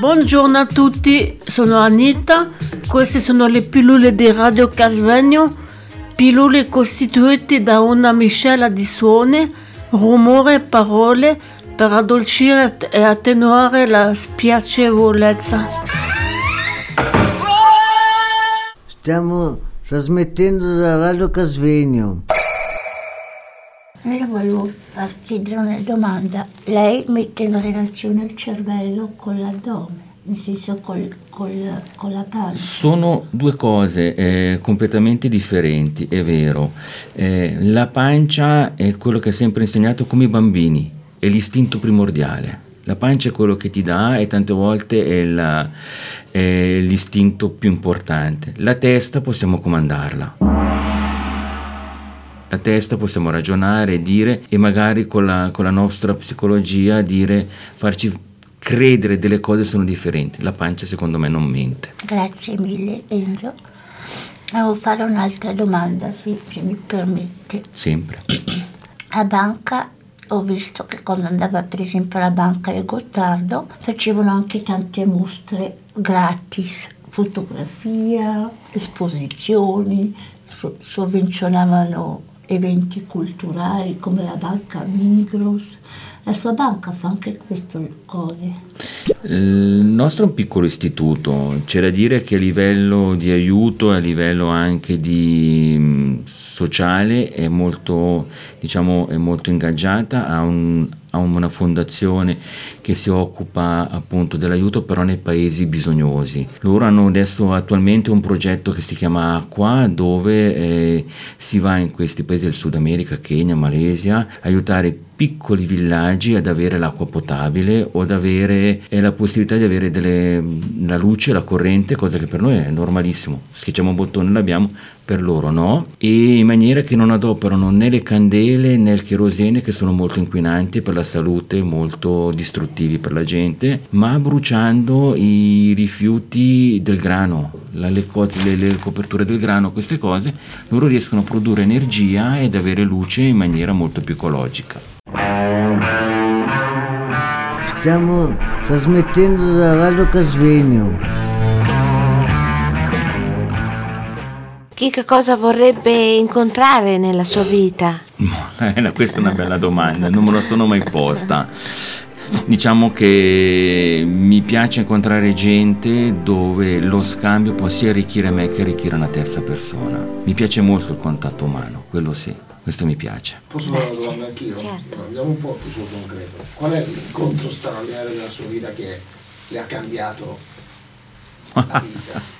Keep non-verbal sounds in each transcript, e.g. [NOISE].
Buongiorno a tutti, sono Anita, queste sono le pillole di Radio Casvegno, pillole costituite da una miscela di suoni, rumore e parole per addolcire e attenuare la spiacevolezza. Stiamo trasmettendo da Radio Casvegno. Io volevo chiedere una domanda. Lei mette in relazione il cervello con l'addome, nel senso col, col- con la pancia. Sono due cose eh, completamente differenti, è vero. Eh, la pancia è quello che ha sempre insegnato come i bambini, è l'istinto primordiale. La pancia è quello che ti dà e tante volte è, la- è l'istinto più importante. La testa possiamo comandarla. La testa possiamo ragionare, dire e magari con la, con la nostra psicologia dire, farci credere delle cose sono differenti. La pancia secondo me non mente. Grazie mille Enzo. Devo fare un'altra domanda, sì, se mi permette. Sempre. [CLEARS THROAT] A banca ho visto che quando andava per esempio alla banca del Gottardo facevano anche tante mostre gratis, fotografia, esposizioni, so- sovvenzionavano eventi culturali come la banca Migros. La sua banca fa anche queste cose. Il nostro è un piccolo istituto, c'è da dire che a livello di aiuto e a livello anche di mh, sociale è molto, diciamo, è molto ingaggiata, ha, un- ha una fondazione che si occupa appunto dell'aiuto però nei paesi bisognosi. Loro hanno adesso attualmente un progetto che si chiama Acqua dove eh, si va in questi paesi del Sud America, Kenya, Malesia, aiutare piccoli villaggi ad avere l'acqua potabile o ad avere eh, la possibilità di avere delle- la luce, la corrente, cosa che per noi è normalissimo. Schiacciamo un bottone l'abbiamo, per loro no, e in maniera che non adoperano né le candele né il cherosene che sono molto inquinanti per la salute, molto distruttivi per la gente, ma bruciando i rifiuti del grano, la- le, le- le coperture del grano, queste cose, loro riescono a produrre energia ed avere luce in maniera molto più ecologica. Stiamo trasmettendo da Radio Casvegno. Chi che cosa vorrebbe incontrare nella sua vita? Eh, questa è una bella domanda, non me la sono mai posta. Diciamo che mi piace incontrare gente dove lo scambio può sia arricchire me che arricchire una terza persona. Mi piace molto il contatto umano, quello sì, questo mi piace. Posso fare una domanda anch'io? certo. Andiamo un po' più sul concreto. Qual è l'incontro straordinario della sua vita che le ha cambiato la vita? [LAUGHS]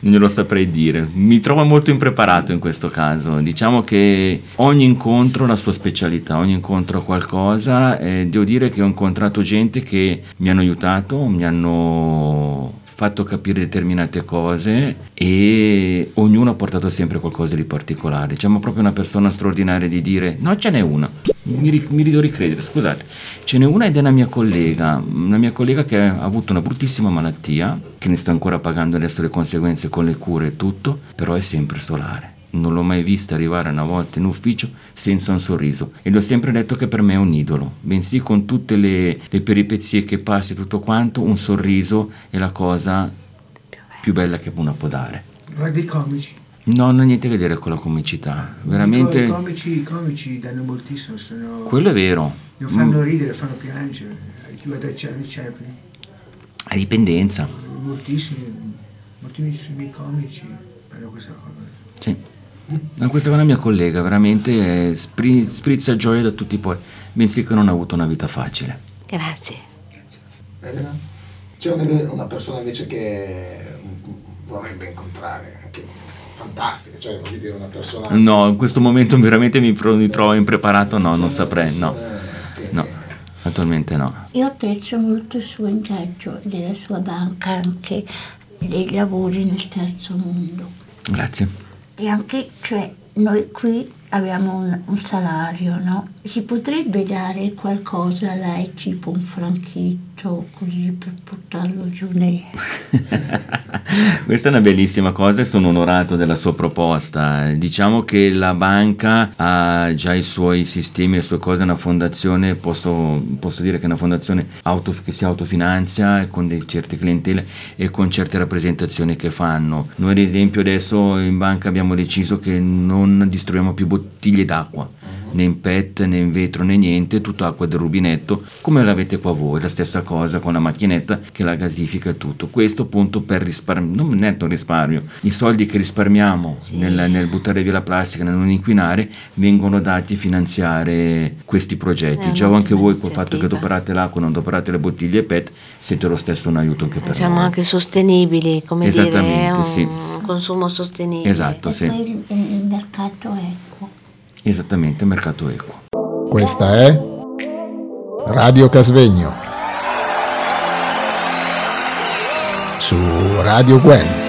Non glielo saprei dire. Mi trovo molto impreparato in questo caso. Diciamo che ogni incontro ha la sua specialità, ogni incontro ha qualcosa. E devo dire che ho incontrato gente che mi hanno aiutato, mi hanno fatto capire determinate cose e ognuno ha portato sempre qualcosa di particolare. Diciamo proprio una persona straordinaria di dire no, ce n'è una. Mi, mi rido ricredere, scusate. Ce n'è una ed è una mia collega, una mia collega che ha avuto una bruttissima malattia, che ne sta ancora pagando adesso le conseguenze con le cure e tutto, però è sempre solare. Non l'ho mai vista arrivare una volta in ufficio senza un sorriso e ho sempre detto che per me è un idolo, bensì con tutte le, le peripezie che passa e tutto quanto, un sorriso è la cosa più bella che una può dare. Guarda i comici. No, non ha niente a che vedere con la comicità, veramente I comici, i comici danno moltissimo, sono, quello è vero. non fanno Mm, ridere, fanno piangere. Chi va da Charlie Chaplin, a dipendenza. moltissimi, moltissimi comici fanno questa cosa. Sì. No, questa è una mia collega, veramente eh, spri- sprizza gioia da tutti i pori, bensì che non ha avuto una vita facile. Grazie. Elena? C'è una, una persona invece che mm, vorrebbe incontrare, anche fantastica, cioè voglio dire una persona... No, in questo momento veramente mi, trovo impreparato, no, non saprei, no, Eh, no, attualmente no. Io apprezzo molto il suo ingaggio della sua banca anche dei lavori nel terzo mondo. Grazie. E anche, cioè, noi qui abbiamo un, un salario, no? Si potrebbe dare qualcosa a lei, tipo un franchetto, così per portarlo giù nei... [LAUGHS] Questa è una bellissima cosa e sono onorato della sua proposta. Diciamo che la banca ha già i suoi sistemi, le sue cose, una fondazione, posso, posso dire che è una fondazione auto, che si autofinanzia con certe clientele e con certe rappresentazioni che fanno. Noi ad esempio adesso in banca abbiamo deciso che non distribuiamo più bottiglie d'acqua né in PET né in vetro né niente, tutta acqua del rubinetto, come l'avete qua voi, la stessa cosa con la macchinetta che la gasifica e tutto. Questo appunto per risparmio, non netto risparmio, i soldi che risparmiamo nel, nel buttare via la plastica, nel non inquinare, vengono dati a finanziare questi progetti. È Già anche voi col fatto che adoperate l'acqua, non adoperate le bottiglie PET, siete lo stesso un aiuto anche per Siamo noi. anche sostenibili, come dire, è Esattamente, un sì. consumo sostenibile. Esatto, e sì. poi il, il mercato ecco. Esattamente, mercato equo. Questa è Radio Casvegno su Radio Gwen.